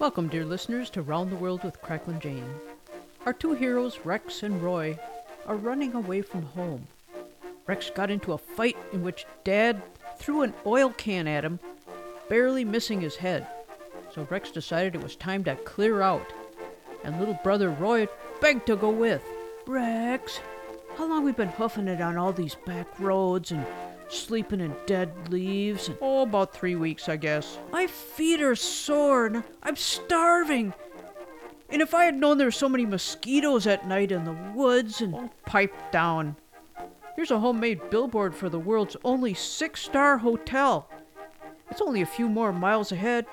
Welcome, dear listeners, to Round the World with Cracklin' Jane. Our two heroes, Rex and Roy, are running away from home. Rex got into a fight in which Dad threw an oil can at him, barely missing his head. So Rex decided it was time to clear out, and little brother Roy begged to go with. Rex, how long we been hoofing it on all these back roads and sleeping in dead leaves and oh about three weeks i guess. My feet are sore and i'm starving. And if i had known there were so many mosquitoes at night in the woods and oh, pipe down. Here's a homemade billboard for the world's only six-star hotel. It's only a few more miles ahead.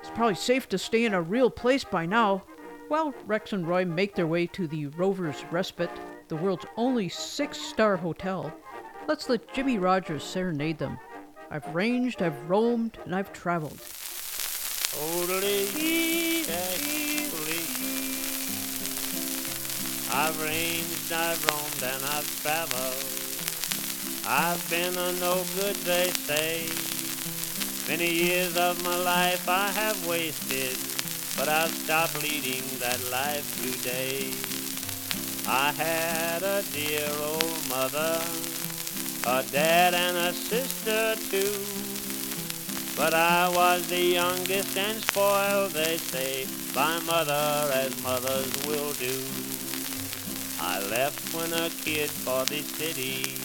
It's probably safe to stay in a real place by now. While rex and roy make their way to the rover's respite the world's only six-star hotel Let's let Jimmie Rodgers serenade them. I've ranged, I've roamed, and I've traveled. I've ranged, I've roamed, and I've traveled. I've been a no good, they say. Many years of my life I have wasted, but I've stopped leading that life today. I had a dear old mother a dad and a sister too. But I was the youngest and spoiled, they say, by mother as mothers will do. I left when a kid for the city.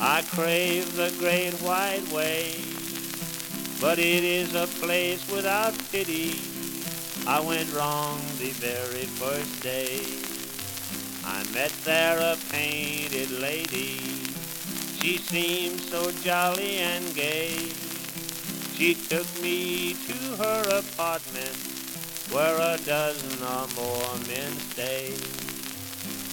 I crave the great wide way, but it is a place without pity. I went wrong the very first day. I met there a painted lady she seemed so jolly and gay. She took me to her apartment where a dozen or more men stay.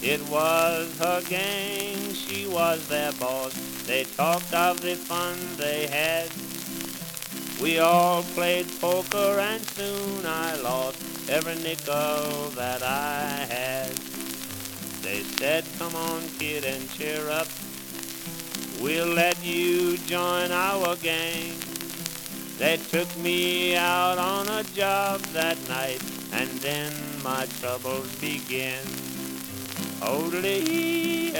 It was her gang, she was their boss. They talked of the fun they had. We all played poker and soon I lost every nickel that I had. They said, come on kid and cheer up. We'll let you join our gang. They took me out on a job that night, and then my troubles began. Odely,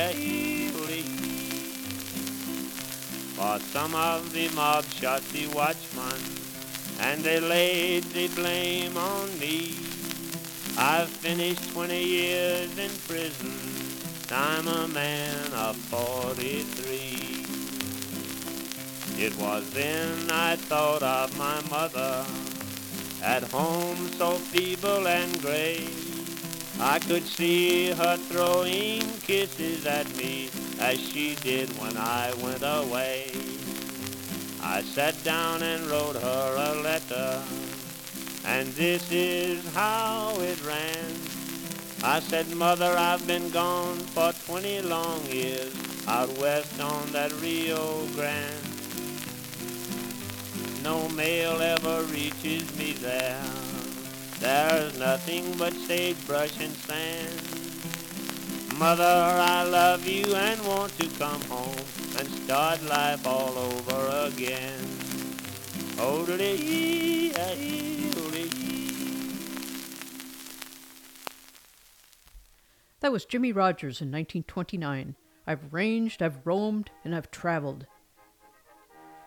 For some of the mob shot the watchman, and they laid the blame on me. I've finished 20 years in prison. I'm a man of 43. It was then I thought of my mother, at home so feeble and gray. I could see her throwing kisses at me as she did when I went away. I sat down and wrote her a letter, and this is how it ran. I said, Mother, I've been gone for 20 long years out west on that Rio Grande no mail ever reaches me there. There's nothing but sagebrush and sand. Mother, I love you and want to come home and start life all over again. Oh, That was Jimmie Rodgers in 1929. I've ranged, I've roamed, and I've traveled.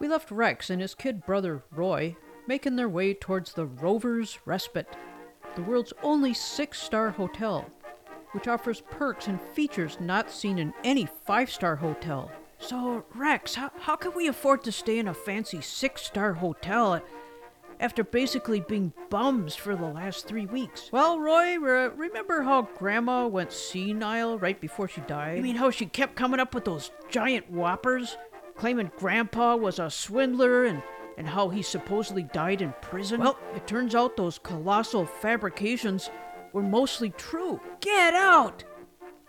We left Rex and his kid brother Roy making their way towards the Rover's Respite, the world's only six star hotel, which offers perks and features not seen in any five star hotel. So, Rex, how, how can we afford to stay in a fancy six star hotel after basically being bums for the last three weeks? Well, Roy, re- remember how Grandma went senile right before she died? You mean how she kept coming up with those giant whoppers? claiming Grandpa was a swindler and, and how he supposedly died in prison. Well, it turns out those colossal fabrications were mostly true. Get out!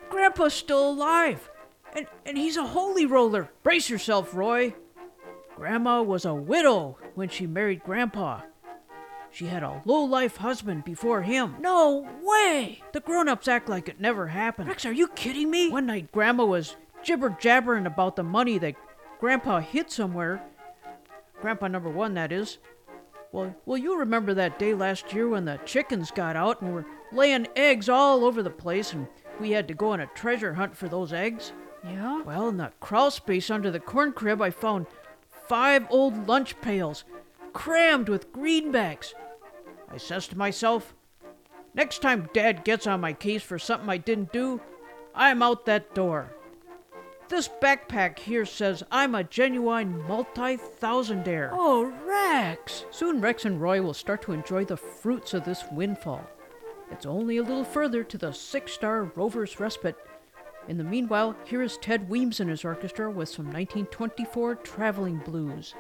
Grandpa's still alive, and, and he's a holy roller. Brace yourself, Roy. Grandma was a widow when she married Grandpa. She had a low-life husband before him. No way! The grown-ups act like it never happened. Rex, are you kidding me? One night, Grandma was jibber-jabbering about the money that Grandpa hid somewhere, Grandpa number one, that is, Well, well, you remember that day last year when the chickens got out and were laying eggs all over the place, and we had to go on a treasure hunt for those eggs? Yeah? Well, in the crawl space under the corn crib, I found five old lunch pails crammed with greenbacks. I says to myself, next time Dad gets on my case for something I didn't do, I'm out that door. This backpack here says I'm a genuine multi thousandaire. Oh, Rex! Soon Rex and Roy will start to enjoy the fruits of this windfall. It's only a little further to the six star Rover's Respite. In the meanwhile, here is Ted Weems and his orchestra with some 1924 traveling blues.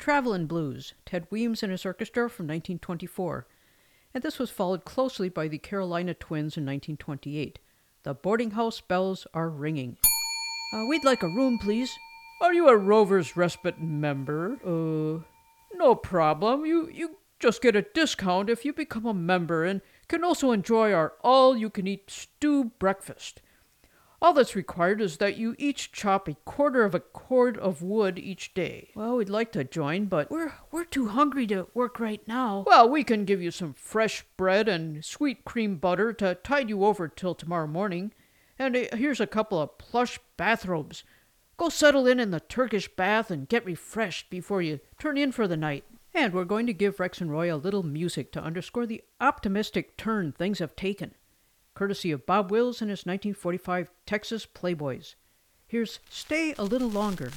Travelin' Blues, Ted Weems and his orchestra from 1924, and this was followed closely by the Carolina Twins in 1928. The boarding house bells are ringing. Uh, we'd like a room, please. Are you a Rover's Respite member? Uh, no problem. You you just get a discount if you become a member and can also enjoy our all-you-can-eat stew breakfast. All that's required is that you each chop a quarter of a cord of wood each day. Well, we'd like to join, but we're we're too hungry to work right now. Well, we can give you some fresh bread and sweet cream butter to tide you over till tomorrow morning. And uh, here's a couple of plush bathrobes. Go settle in in the Turkish bath and get refreshed before you turn in for the night. And we're going to give Rex and Roy a little music to underscore the optimistic turn things have taken courtesy of Bob Wills and his 1945 Texas Playboys. Here's Stay a Little Longer.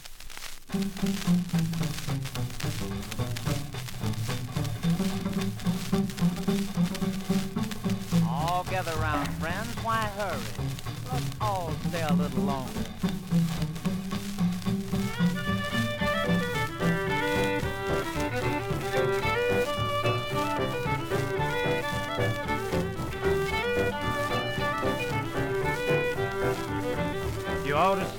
All gather round, friends. Why hurry? Let's all stay a little longer.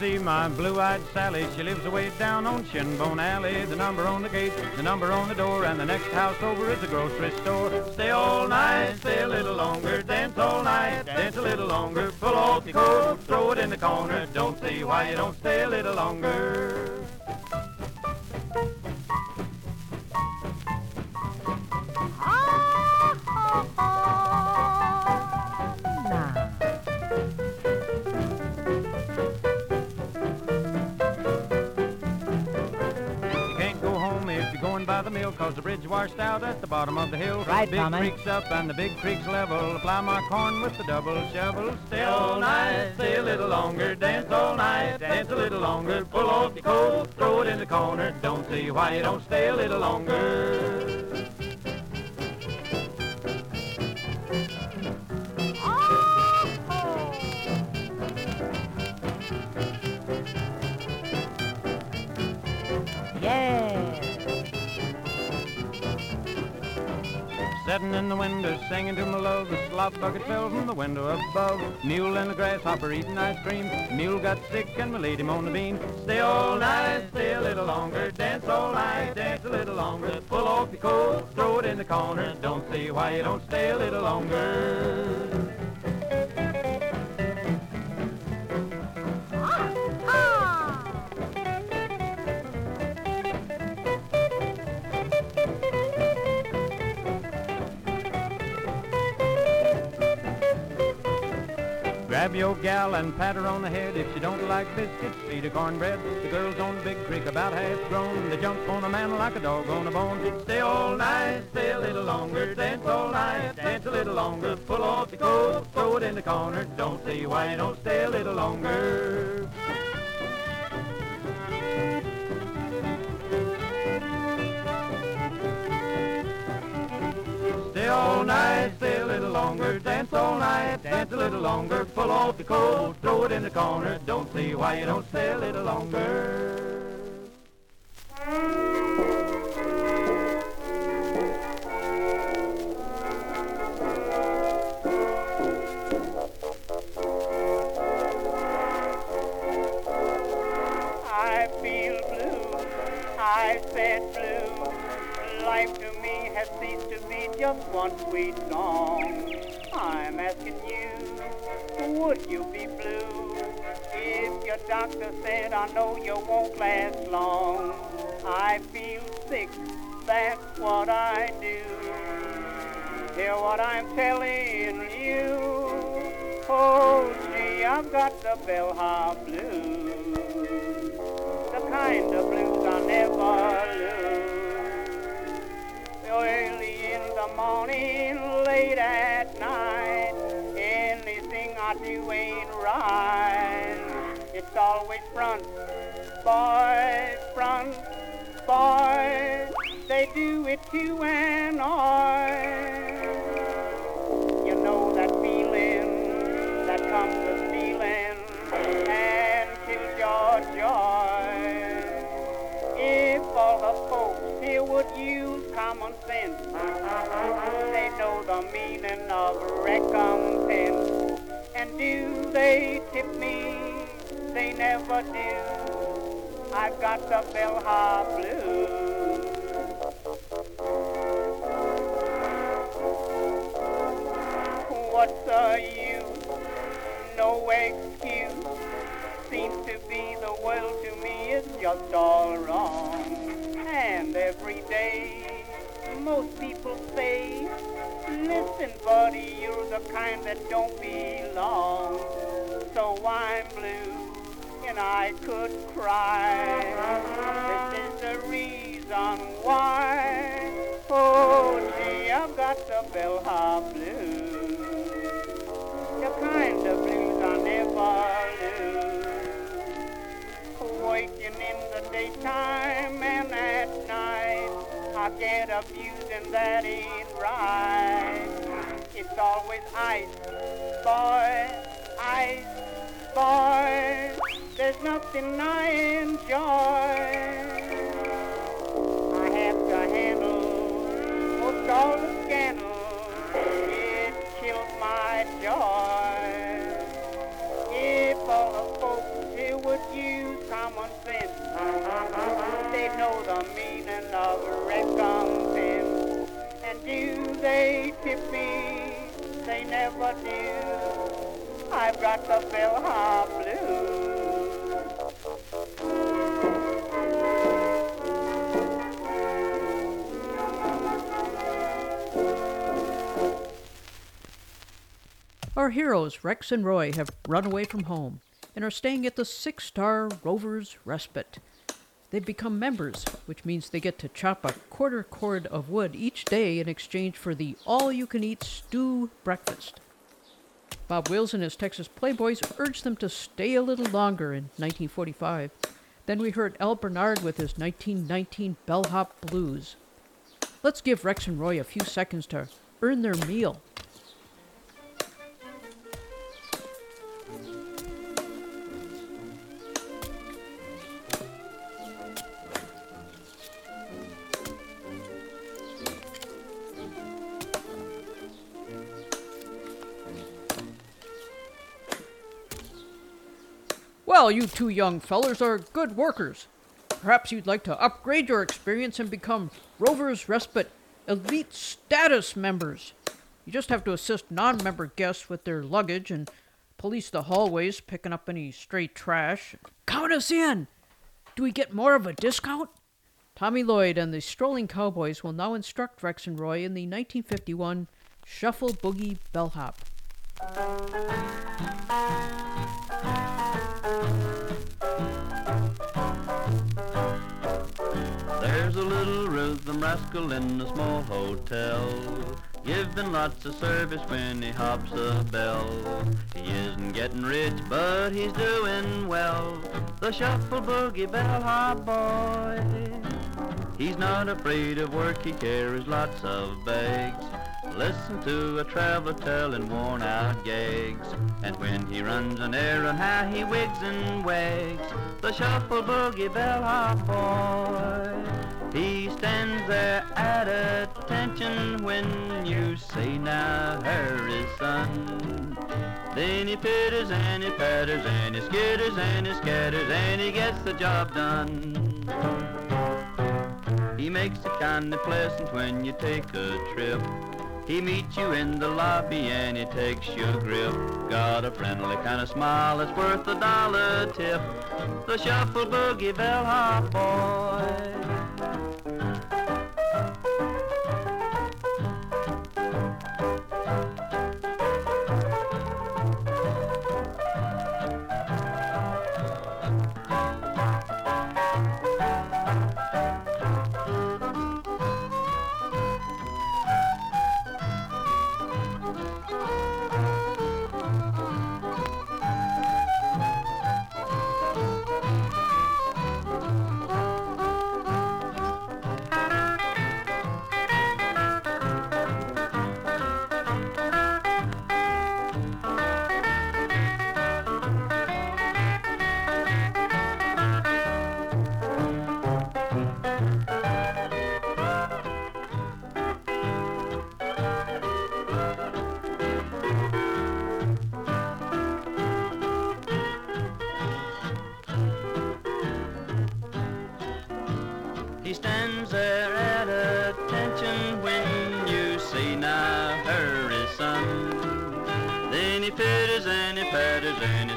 See my blue-eyed Sally. She lives away down on Shinbone Alley. The number on the gate, the number on the door, and the next house over is a grocery store. Stay all night, stay a little longer, dance all night, dance a little longer. Pull off your coat, throw it in the corner. Don't see why you don't stay a little longer. Cause the bridge washed out at the bottom of the hill. Right, big Tommy. creek's up and the big creek's level. Plow my corn with the double shovel. Stay all night, stay a little longer, dance all night, dance a little longer. Pull off your coat, throw it in the corner. Don't see why you don't stay a little longer. Sitting in the window, singing to my love, the slop bucket fell from the window above. Mule and the grasshopper eating ice cream. Mule got sick and we laid him on the beam. Stay all night, stay a little longer, dance all night, dance a little longer. Pull off your coat, throw it in the corner. Don't see why you don't stay a little longer. Grab your gal and pat her on the head. If she don't like biscuits, feed her cornbread. The girls on the Big Creek about half grown. They jump on a man like a dog on a bone. Stay all night, stay a little longer. Dance all night, dance a little longer. Pull off the coat, throw it in the corner. Don't see why don't stay a little longer. Stay all night, stay longer, dance all night, dance a little longer, pull off your coat, throw it in the corner, don't see why you don't stay a little longer. I feel blue, I said blue. Life to me has ceased to just one sweet song. I'm asking you would you be blue? If your doctor said, I know you won't last long, I feel sick, that's what I do. Hear what I'm telling you. Oh, gee, I've got the bellhop blues. Morning, late at night, anything I do ain't right. It's always front, boy, front, boy. They do it to an I. they know the meaning of recompense. And do they tip me? They never do. I've got the bellhop blues. What's the use? No excuse. Seems to be the world to me is just all wrong. And every day, most people say, Listen, buddy, you're the kind that don't belong. So I'm blue, and I could cry. This is the reason why. Oh, gee, I've got the bellhop blues. The kind of blues I never lose. Waking in the daytime and at night, I get abused and that ain't right. It's always ice, boy, ice, boy. There's nothing I enjoy. I have to handle most all the scandal. It kills my joy. If all the folks here would use common sense, they know the meaning of they tip me? They never do. I've got the bellhop blues. Our heroes, Rex and Roy, have run away from home and are staying at the six star Rover's Respite. They've become members, which means they get to chop a quarter cord of wood each day in exchange for the all you can eat stew breakfast. Bob Wills and his Texas Playboys urged them to stay a little longer in 1945. Then we heard Al Bernard with his 1919 Bellhop Blues. Let's give Rex and Roy a few seconds to earn their meal. Well, you two young fellers are good workers. Perhaps you'd like to upgrade your experience and become Rover's Respite Elite Status members. You just have to assist non member guests with their luggage and police the hallways, picking up any stray trash. Count us in! Do we get more of a discount? Tommy Lloyd and the Strolling Cowboys will now instruct Rex and Roy in the 1951 Shuffle Boogie Bellhop. Little rhythm rascal in a small hotel, giving lots of service when he hops a bell. He isn't getting rich, but he's doing well. The shuffle boogie bellhop boy. He's not afraid of work, he carries lots of bags. Listen to a traveler telling worn out gags. And when he runs an errand, how he wigs and wags. The shuffle boogie bellhop boy. He stands there at attention when you say, now hurry, son. Then he pitters and he patters and he skitters and he scatters and he gets the job done. He makes it kinda pleasant when you take a trip. He meets you in the lobby and he takes your grip. Got a friendly kind of smile that's worth a dollar tip. The shuffle boogie bellhop boy.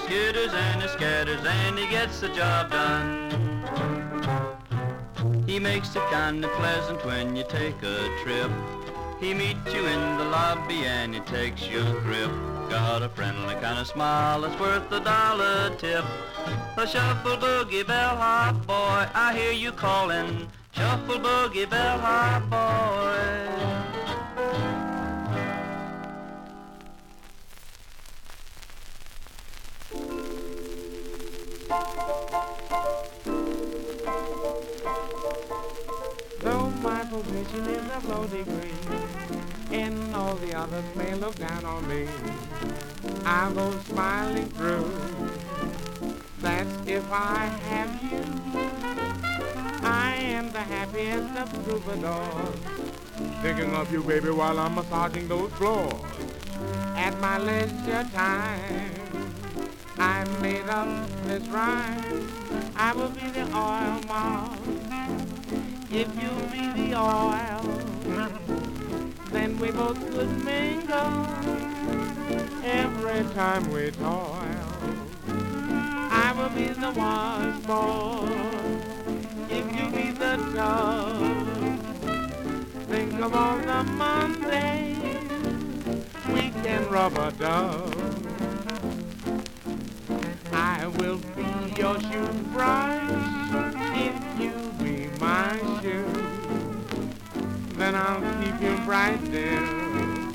Skitters and he scatters and he gets the job done. He makes it kinda pleasant when you take a trip. He meets you in the lobby and he takes your grip. Got a friendly kind of smile that's worth a dollar tip. A shuffle boogie bellhop boy, I hear you calling. Shuffle boogie bellhop boy. Thinking of you, baby, while I'm massaging those floors. At my leisure time, I made up this rhyme. I will be the oil moth if you be the oil, then we both could mingle every time we toil. I will be the washboard if you be the tub. Think of all the Mondays we can rub a dub. I will be your shoe brush if you be my shoe. Then I'll keep you bright mm,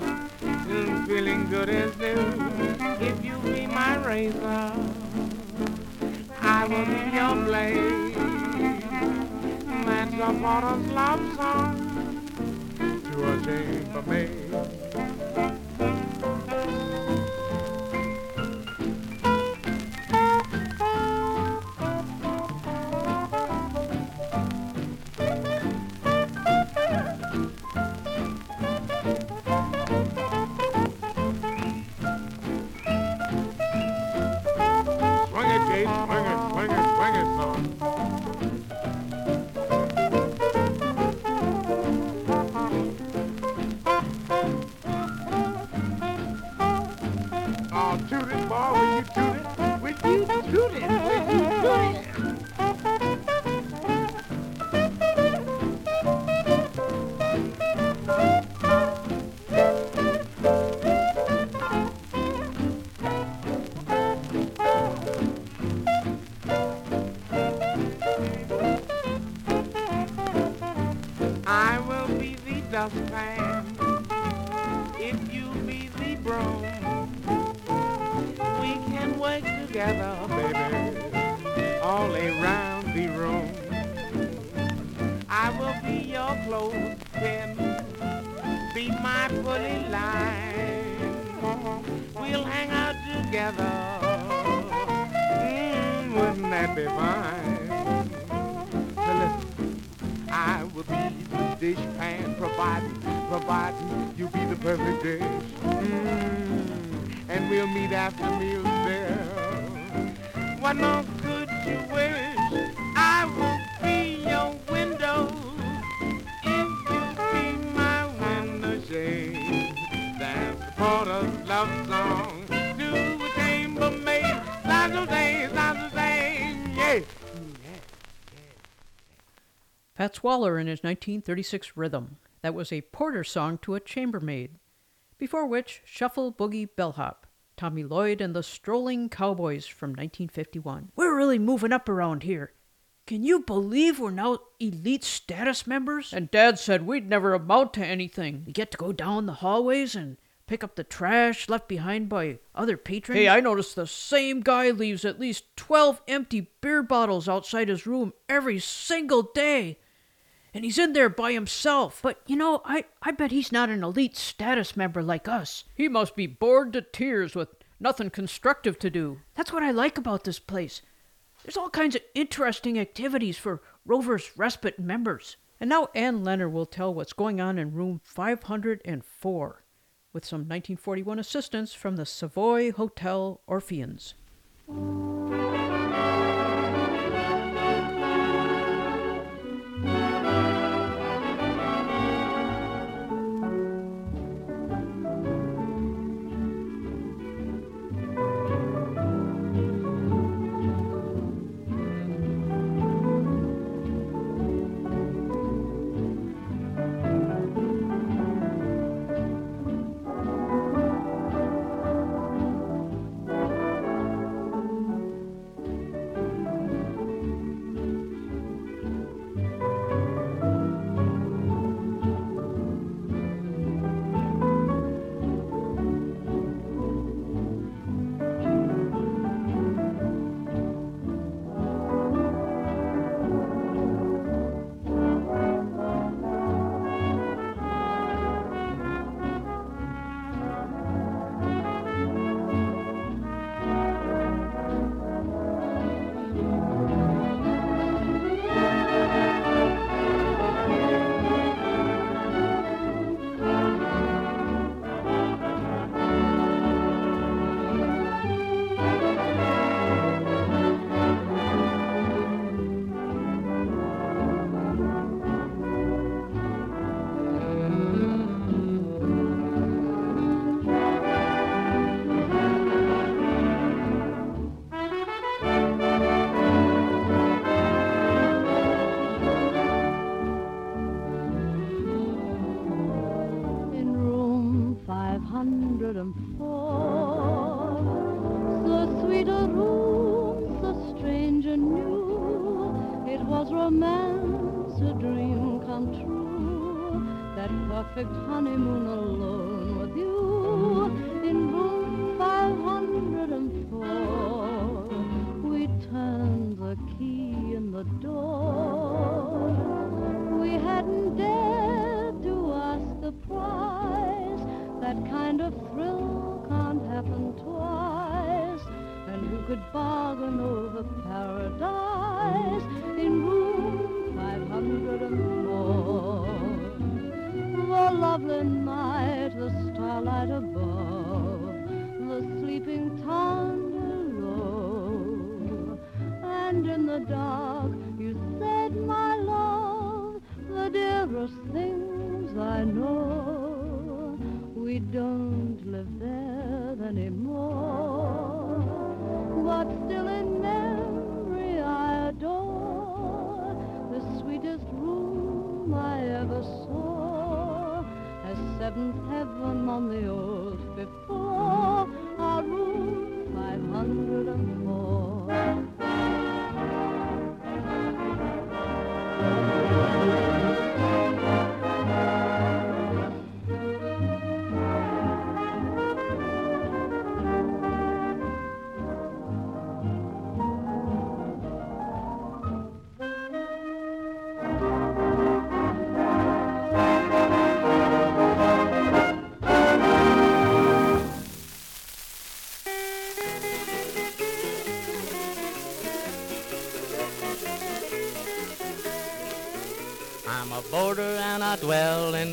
feeling good as new. If you be my razor, I will be your blade. That's a porter's love song to a chambermaid. Together, mm, wouldn't that be fine? Listen, I will be the dishpan providing, providing you be the perfect dish. Mm, and we'll meet after meals there. What more could you wish? I will be your window if you be my window shade. Hey! Fats Waller in his 1936 Rhythm. That was a porter song to a chambermaid. Before which, Shuffle Boogie Bellhop. Tommy Lloyd and the Strolling Cowboys from 1951. We're really moving up around here. Can you believe we're now elite status members? And Dad said we'd never amount to anything. We get to go down the hallways and pick up the trash left behind by other patrons. Hey, I noticed the same guy leaves at least 12 empty beer bottles outside his room every single day. And he's in there by himself. But, you know, I, I bet he's not an elite status member like us. He must be bored to tears with nothing constructive to do. That's what I like about this place. There's all kinds of interesting activities for Rover's Respite members. And now Anne Lenner will tell what's going on in room 504 with some 1941 assistance from the Savoy Hotel Orpheans. Bargain over paradise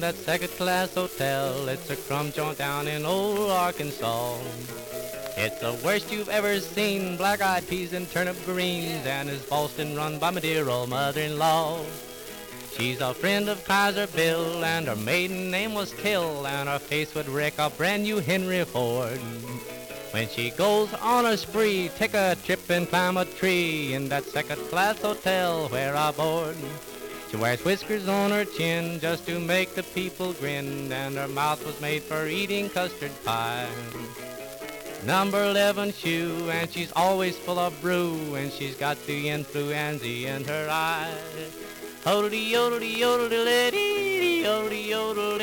that second class hotel. It's a crumb joint down in old Arkansas. It's the worst you've ever seen, black-eyed peas and turnip greens, and is Boston run by my dear old mother-in-law. She's a friend of Kaiser Bill, and her maiden name was Till, and her face would wreck a brand new Henry Ford. When she goes on a spree, take a trip and climb a tree in that second-class hotel where I board. She wears whiskers on her chin just to make the people grin, and her mouth was made for eating custard pie. Number 11 shoe, and she's always full of brew, and she's got the influenza in her eye. Hodely yodely yodely lady, yodely yodel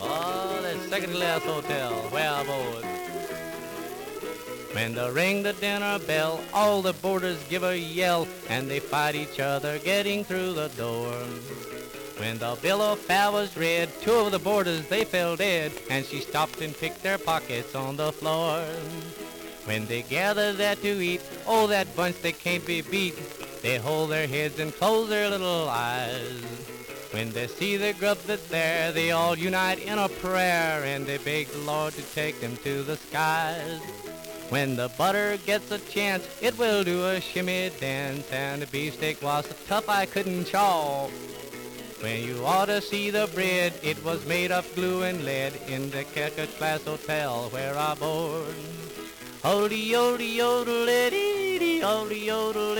Oh, that second class hotel, where I board. When they ring the dinner bell, all the boarders give a yell, and they fight each other getting through the door. When the bill of fare was read, two of the boarders they fell dead, and she stopped and picked their pockets on the floor. When they gather there to eat, oh that bunch they can't be beat. They hold their heads and close their little eyes. When they see the grub that's there, they all unite in a prayer, and they beg the Lord to take them to the skies. When the butter gets a chance, it will do a shimmy dance, and the beefsteak was so tough I couldn't chaw. When you ought to see the bread, it was made of glue and lead in the Kirkwood Class Hotel where I board. Holy yodel yodel dee dee, holy yodel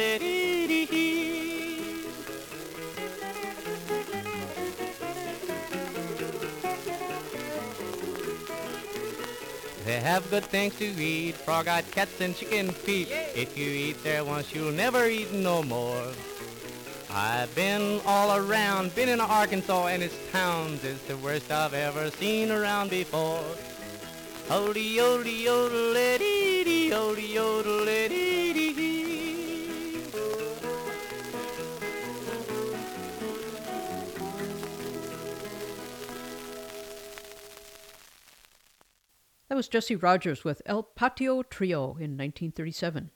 They have good things to eat, frog-eyed cats and chicken feet. If you eat there once, you'll never eat no more. I've been all around, been in Arkansas and its towns. It's the worst I've ever seen around before. Holy yodel yodel dee dee, holy That was Jesse Rodgers with El Patio Trio in 1937.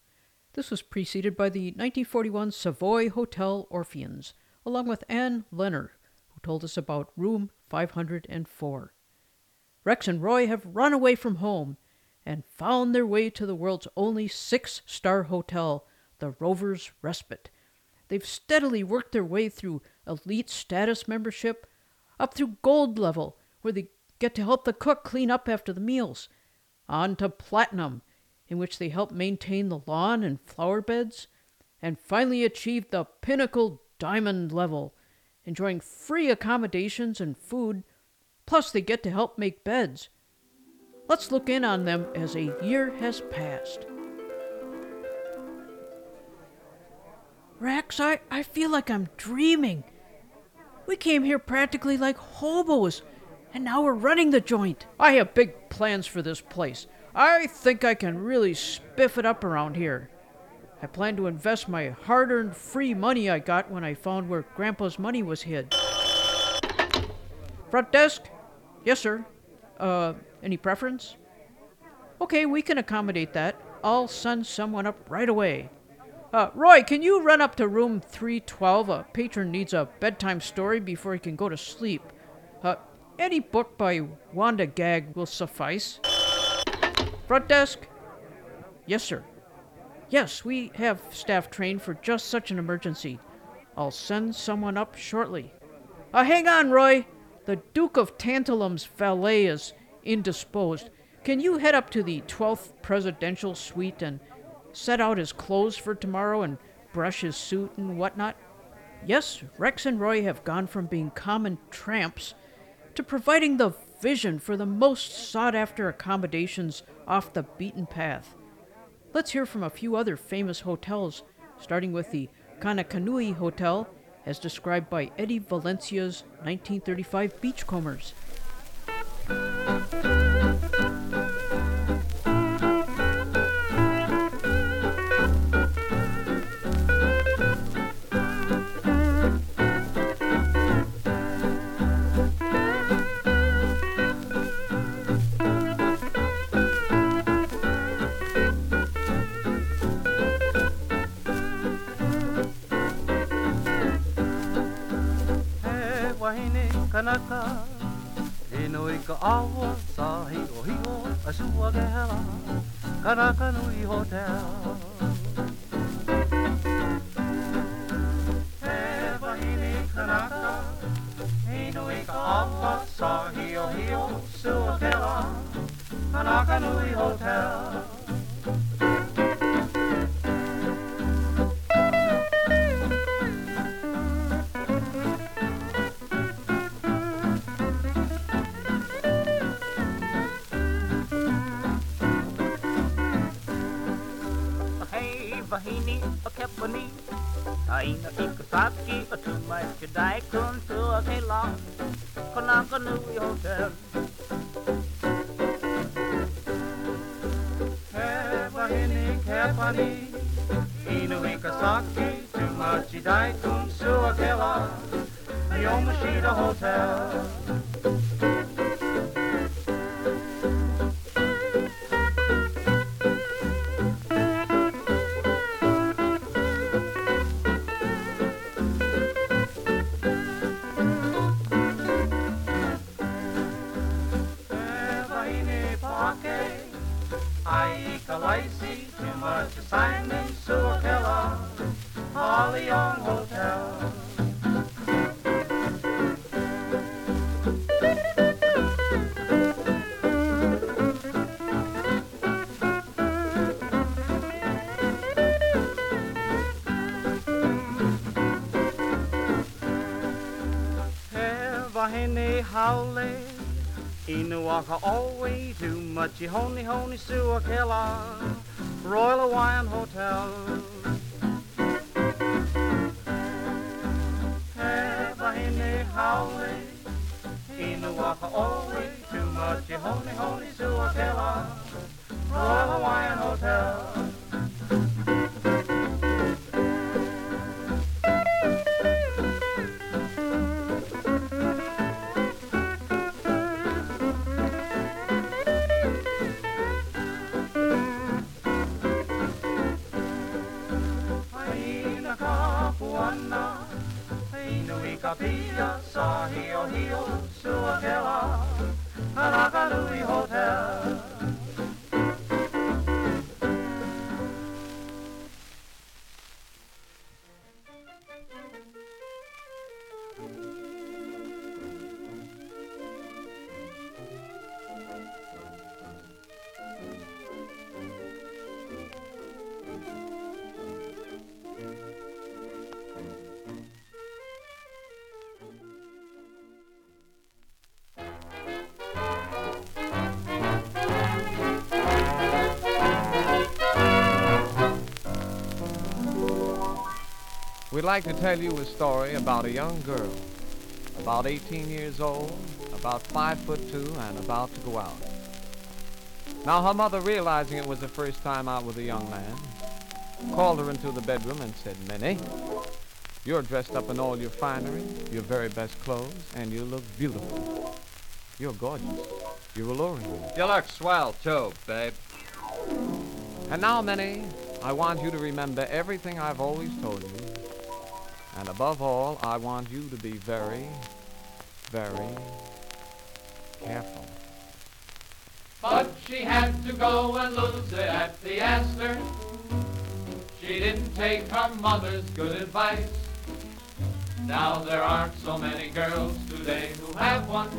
This was preceded by the 1941 Savoy Hotel Orpheans, along with Anne Lenner, who told us about room 504. Rex and Roy have run away from home and found their way to the world's only six star hotel, the Rover's Respite. They've steadily worked their way through elite status membership, up through gold level, where they get to help the cook clean up after the meals, on to platinum, in which they help maintain the lawn and flower beds, and finally achieve the pinnacle diamond level, enjoying free accommodations and food, plus they get to help make beds. Let's look in on them as a year has passed. Rex, I, I feel like I'm dreaming. We came here practically like hobos, and now we're running the joint. I have big plans for this place. I think I can really spiff it up around here. I plan to invest my hard earned free money I got when I found where Grandpa's money was hid. Front desk? Yes, sir. Uh, any preference? Okay, we can accommodate that. I'll send someone up right away. Uh, Roy, can you run up to room 312? A patron needs a bedtime story before he can go to sleep. Uh, any book by Wanda Gag will suffice. Front desk? Yes, sir. Yes, we have staff trained for just such an emergency. I'll send someone up shortly. Uh, hang on, Roy. The Duke of Tantalum's valet is indisposed. Can you head up to the 12th presidential suite and set out his clothes for tomorrow and brush his suit and whatnot? Yes, Rex and Roy have gone from being common tramps to providing the vision for the most sought after accommodations off the beaten path. Let's hear from a few other famous hotels, starting with the Kanakanui Hotel, as described by Eddie Valencia's 1935 Beachcombers. Kevahini Kepani Inuika Saki Tumachi Daikun Suakela Yomashita Hotel too much, Honi Honi Suakela, Royal Hawaiian Hotel. Vahine Haole, Inuaka always too much, Honi Honi We'd like to tell you a story about a young girl, about 18 years old, about 5 foot 2, and about to go out. Now, her mother, realizing it was the first time out with a young man, called her into the bedroom and said, Minnie, you're dressed up in all your finery, your very best clothes, and you look beautiful. You're gorgeous. You're alluring. You look swell, too, babe. And now, Minnie, I want you to remember everything I've always told you. And above all, I want you to be very, very careful. But she had to go and lose it at the Astor. She didn't take her mother's good advice. Now there aren't so many girls today who have one,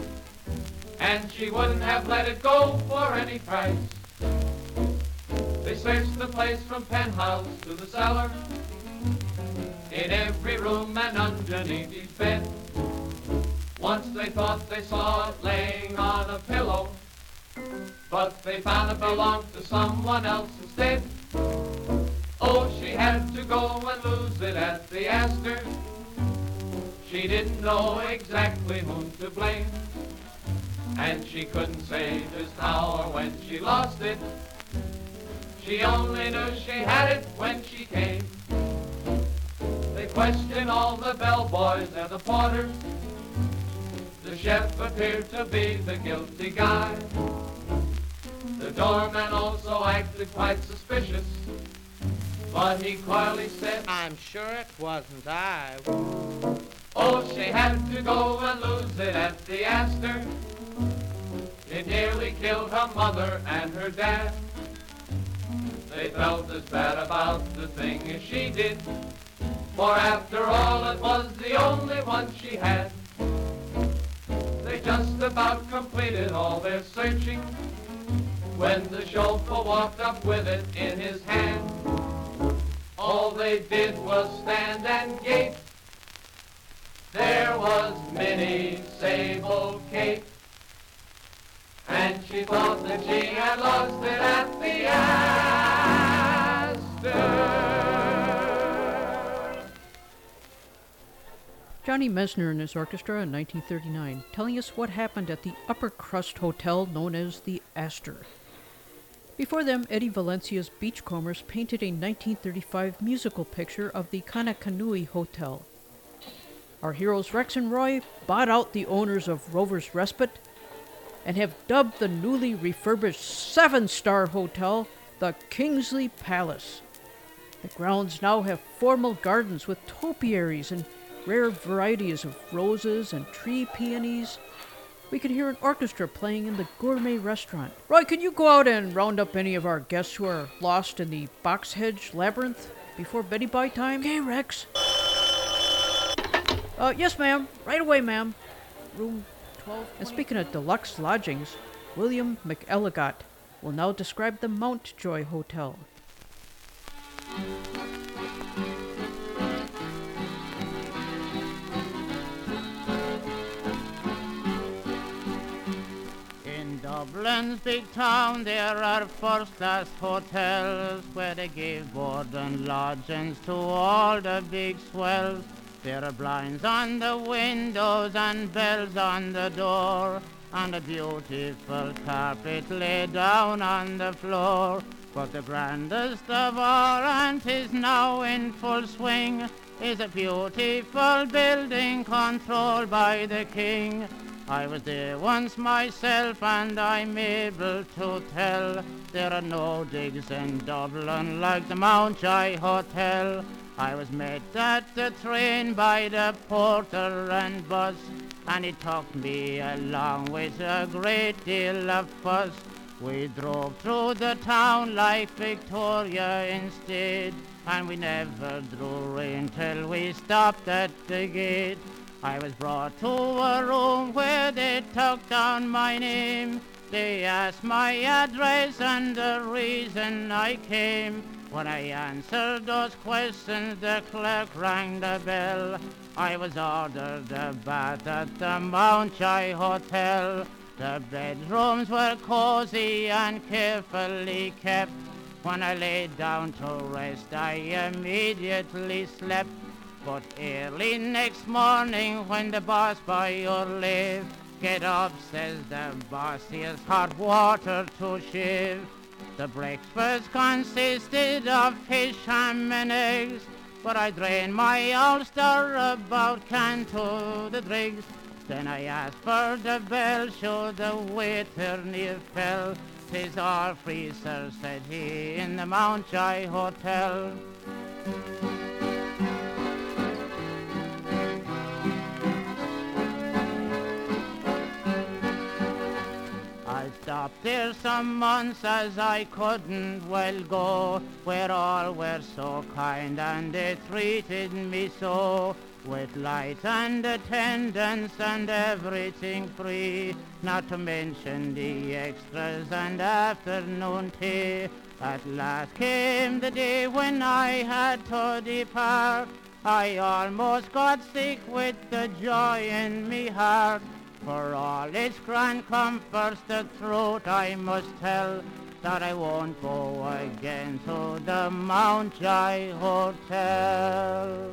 and she wouldn't have let it go for any price. They searched the place from penthouse to the cellar, in every room and underneath each bed. Once they thought they saw it laying on a pillow, but they found it belonged to someone else instead. Oh, she had to go and lose it at the Astor. She didn't know exactly whom to blame, and she couldn't say just how or when she lost it. She only knew she had it when she came. They questioned all the bellboys and the porters. The chef appeared to be the guilty guy. The doorman also acted quite suspicious, but he quietly said, I'm sure it wasn't I. Oh, she had to go and lose it at the Astor. It nearly killed her mother and her dad. They felt as bad about the thing as she did, for after all it was the only one she had. They just about completed all their searching when the chauffeur walked up with it in his hand. All they did was stand and gape. There was Minnie Sable Cape. And she thought that she had lost it at the Astor. Johnny Messner and his orchestra in 1939, telling us what happened at the upper crust hotel known as the Astor. Before them, Eddie Valencia's Beachcombers painted a 1935 musical picture of the Kanakanui Hotel. Our heroes Rex and Roy bought out the owners of Rover's Respite and have dubbed the newly refurbished seven star hotel the Kingsley Palace. The grounds now have formal gardens with topiaries and rare varieties of roses and tree peonies. We could hear an orchestra playing in the gourmet restaurant. Roy, can you go out and round up any of our guests who are lost in the box hedge labyrinth before Betty Bye time? Okay, Rex. Uh, yes, ma'am. Right away, ma'am. Room 12. And speaking of deluxe lodgings, William McElligott will now describe the Mountjoy Hotel. Dublin's big town there are first-class hotels where they give board and lodgings to all the big swells. There are blinds on the windows and bells on the door and a beautiful carpet laid down on the floor. But the grandest of all, and is now in full swing, is a beautiful building controlled by the king. I was there once myself and I'm able to tell there are no digs in Dublin like the Mountjoy Hotel. I was met at the train by the porter and bus and he took me along with a great deal of fuss. We drove through the town like Victoria instead and we never drew rein till we stopped at the gate. I was brought to a room where they took down my name. They asked my address and the reason I came. When I answered those questions, the clerk rang the bell. I was ordered a bath at the Mountjoy Hotel. The bedrooms were cozy and carefully kept. When I lay down to rest, I immediately slept. But early next morning when the boss by your leave Get up, says the boss, here's hot water to shave The breakfast consisted of fish, ham and eggs But I drained my ulster about can to the dregs. Then I asked for the bell, should the waiter near fell. Tis all free, sir, said he, in the Mountjoy Hotel Stopped there some months as I couldn't well go, where all were so kind and they treated me so. With light and attendance and everything free, not to mention the extras and afternoon tea. At last came the day when I had to depart. I almost got sick with the joy in me heart. For all its grand comforts, the truth I must tell, that I won't go again to the Mountjoy Hotel.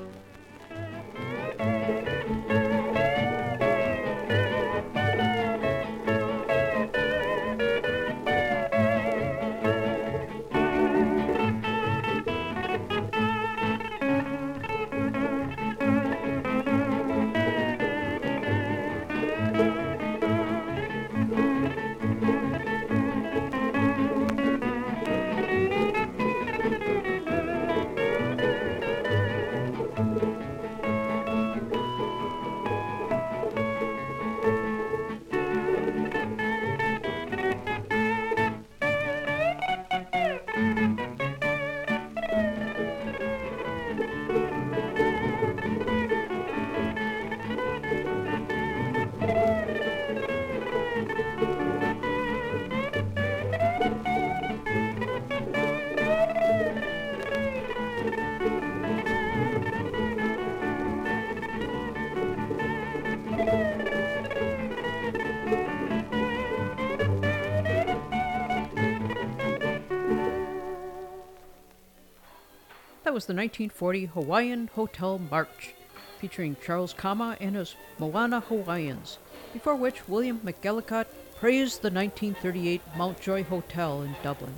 Was the 1940 Hawaiian Hotel March, featuring Charles Kama and his Moana Hawaiians, before which William McElligott praised the 1938 Mountjoy Hotel in Dublin.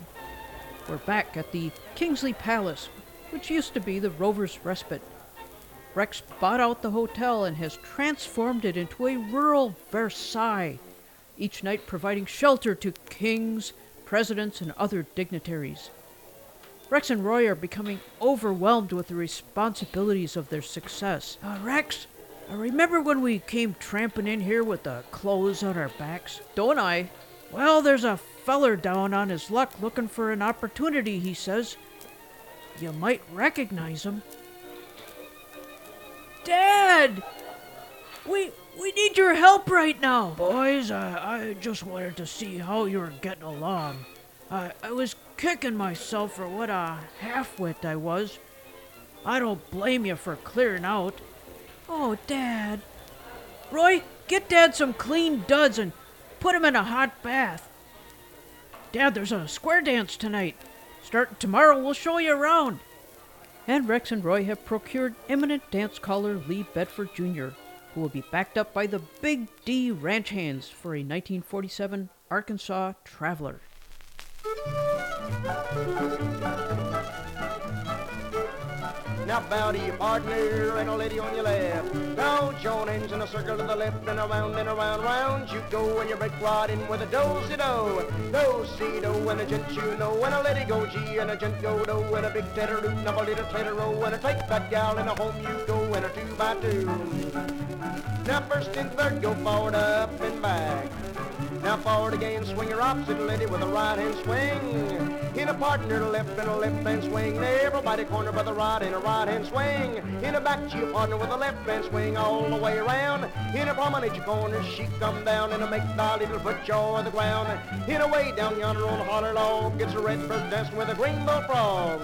We're back at the Kingsley Palace, which used to be the Rovers' Respite. Rex bought out the hotel and has transformed it into a rural Versailles, each night providing shelter to kings, presidents, and other dignitaries. Rex and Roy are becoming overwhelmed with the responsibilities of their success. Uh, Rex, uh, remember when we came tramping in here with the clothes on our backs? Don't I? Well, there's a feller down on his luck looking for an opportunity, he says. You might recognize him. Dad! We we need your help right now. Boys, I, I just wanted to see how you were getting along. I, I was kicking myself for what a half-wit I was. I don't blame you for clearing out. Oh, Dad. Roy, get Dad some clean duds and put him in a hot bath. Dad, there's a square dance tonight. Starting tomorrow, we'll show you around. And Rex and Roy have procured eminent dance caller Lee Bedford Jr., who will be backed up by the Big D Ranch Hands for a 1947 Arkansas Traveler. Now bow to your partner and a lady on your left. Now join in a circle to the left and around and around, round you go and you break right in with a do-si-do. Do-si-do and a gent you know and a lady go G and a gent go do and a big tatter and a little tatter row and a take that gal and a home you go and a two by two. Now first and third go forward, up and back. Now forward again, swing your opposite lady with a right hand swing. In a partner, left and a left hand swing. Everybody corner by the right and a right hand swing. In a back to your partner with a left hand swing all the way around. In a promenade corner, she come down and a make thy little foot on the ground. In a way down yonder on the holler log, gets a red bird dancing with a green bullfrog.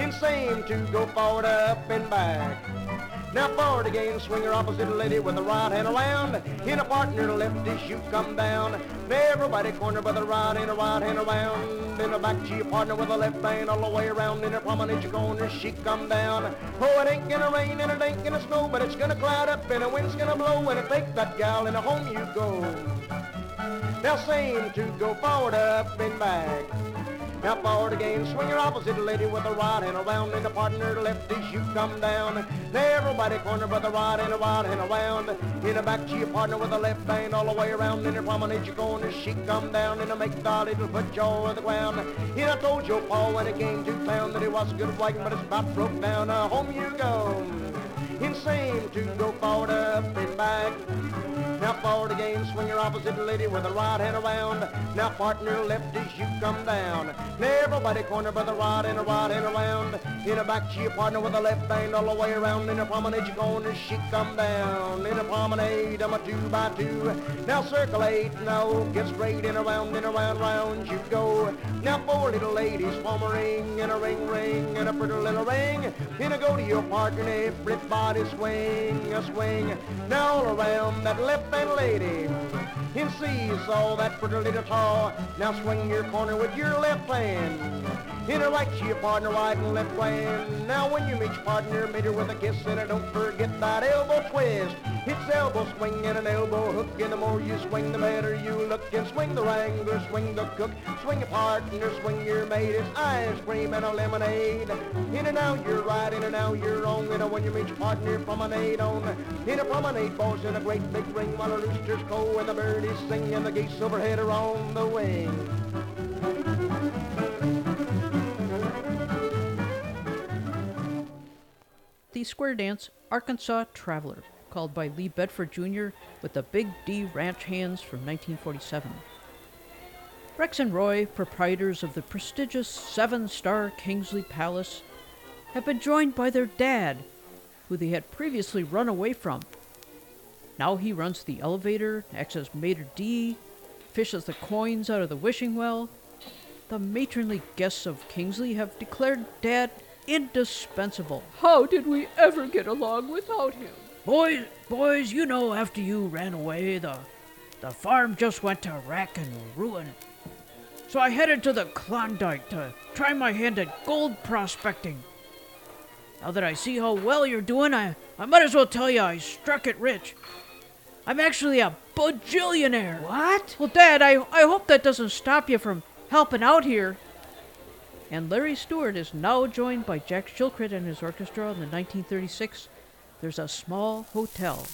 In same to go forward, up and back. Now forward again, swing your opposite a lady with the right hand around. In a partner left as you come down. Everybody corner by the right and a right hand around. In a back to your partner with a left hand all the way around. In a promenade your corner, she come down. Oh, it ain't gonna rain and it ain't gonna snow, but it's gonna cloud up and the wind's gonna blow and it take that gal and home you go. Now same to go forward, up and back. Now forward again, swing your opposite lady with the right hand around and the partner left as you come down. Now everybody corner with a right and the right hand around. In the back to your partner with a left hand all the way around. In the promenade your corner, she come down and a make the little foot jaw on the ground. And I told your Paul when it came to town that it was a good wagon, but it's about broke down. Uh, home you go. Insane to go forward, up and back. Forward again, swing your opposite lady with the right hand around. Now partner left as you come down. Now everybody corner by the right and the right hand around. In a back to your partner with a left hand all the way around. In a promenade you corner, she come down. In a promenade, I'm a two by two. Now circulate, now get straight and around and around, round you go. Now four little ladies form a ring and a ring ring and a pretty little ring. In a go to your partner everybody swing a swing. Now all around that left hand lady. In sees all that pretty little taw. Now swing your corner with your left hand. In a right your partner, right and left hand. Now when you meet your partner, meet her with a kiss and don't forget that elbow twist. It's elbow swing and an elbow hook, and the more you swing, the better you look. And swing the wrangler, swing the cook, swing your partner, swing your mate. It's ice cream and a lemonade. In and out you're right, in and out you're wrong. And when you meet your partner, promenade on. In a promenade, boys in a great big ring, while roosters crow and the birdies sing, and the geese overhead are on the wing. The square dance Arkansas Traveler, called by Lee Bedford Jr. with the Big D Ranch Hands from 1947. Rex and Roy, proprietors of the prestigious seven star Kingsley Palace, have been joined by their dad, who they had previously run away from. Now he runs the elevator, acts as maitre d', fishes the coins out of the wishing well. The matronly guests of Kingsley have declared Dad indispensable. How did we ever get along without him? Boys, boys, you know after you ran away, the the farm just went to rack and ruin. So I headed to the Klondike to try my hand at gold prospecting. Now that I see how well you're doing, I, I might as well tell you I struck it rich. I'm actually a bajillionaire. What? Well, Dad, I, I hope that doesn't stop you from helping out here. And Larry Stewart is now joined by Jack Shilkret and his orchestra in the 1936 There's a Small Hotel.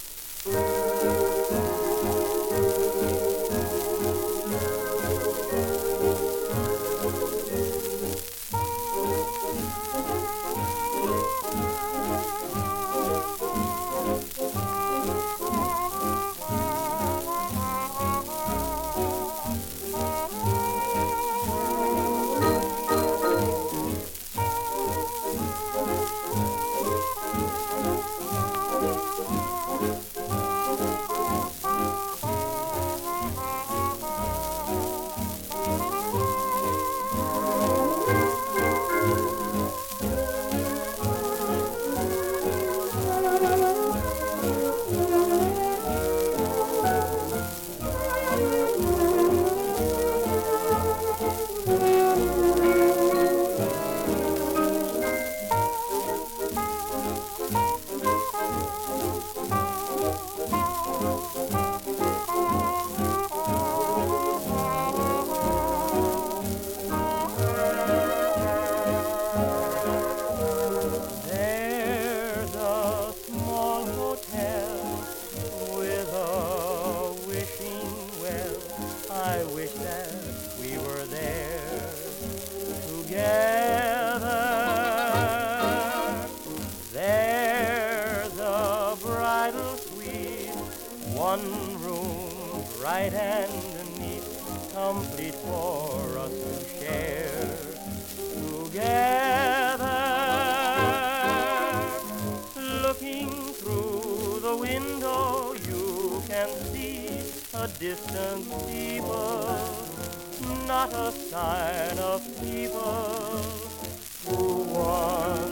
One room bright and neat, complete for us to share together. Looking through the window, you can see a distant steeple, not a sign of people who once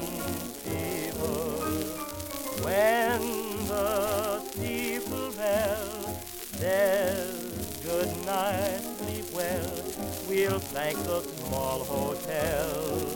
we'll thank the small hotel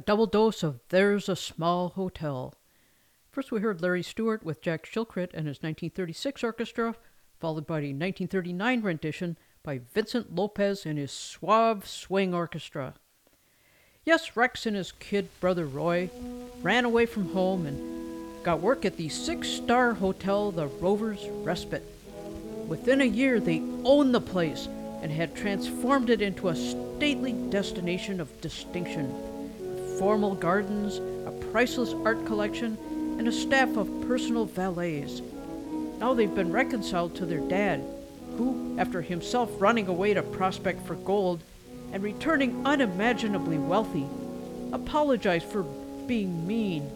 double dose of There's a Small Hotel. First, we heard Larry Stewart with Jack Shilkret and his 1936 orchestra, followed by the 1939 rendition by Vincent Lopez and his Suave Swing Orchestra. Yes, Rex and his kid brother Roy ran away from home and got work at the six star hotel, the Rover's Respite. Within a year, they owned the place and had transformed it into a stately destination of distinction. Formal gardens, a priceless art collection, and a staff of personal valets. Now they've been reconciled to their dad, who, after himself running away to prospect for gold and returning unimaginably wealthy, apologized for being mean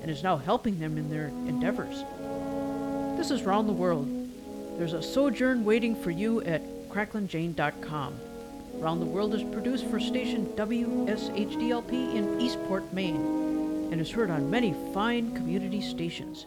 and is now helping them in their endeavors. This is Round the World. There's a sojourn waiting for you at cracklinjane.com. Round the World is produced for station WSHDLP in Eastport, Maine, and is heard on many fine community stations.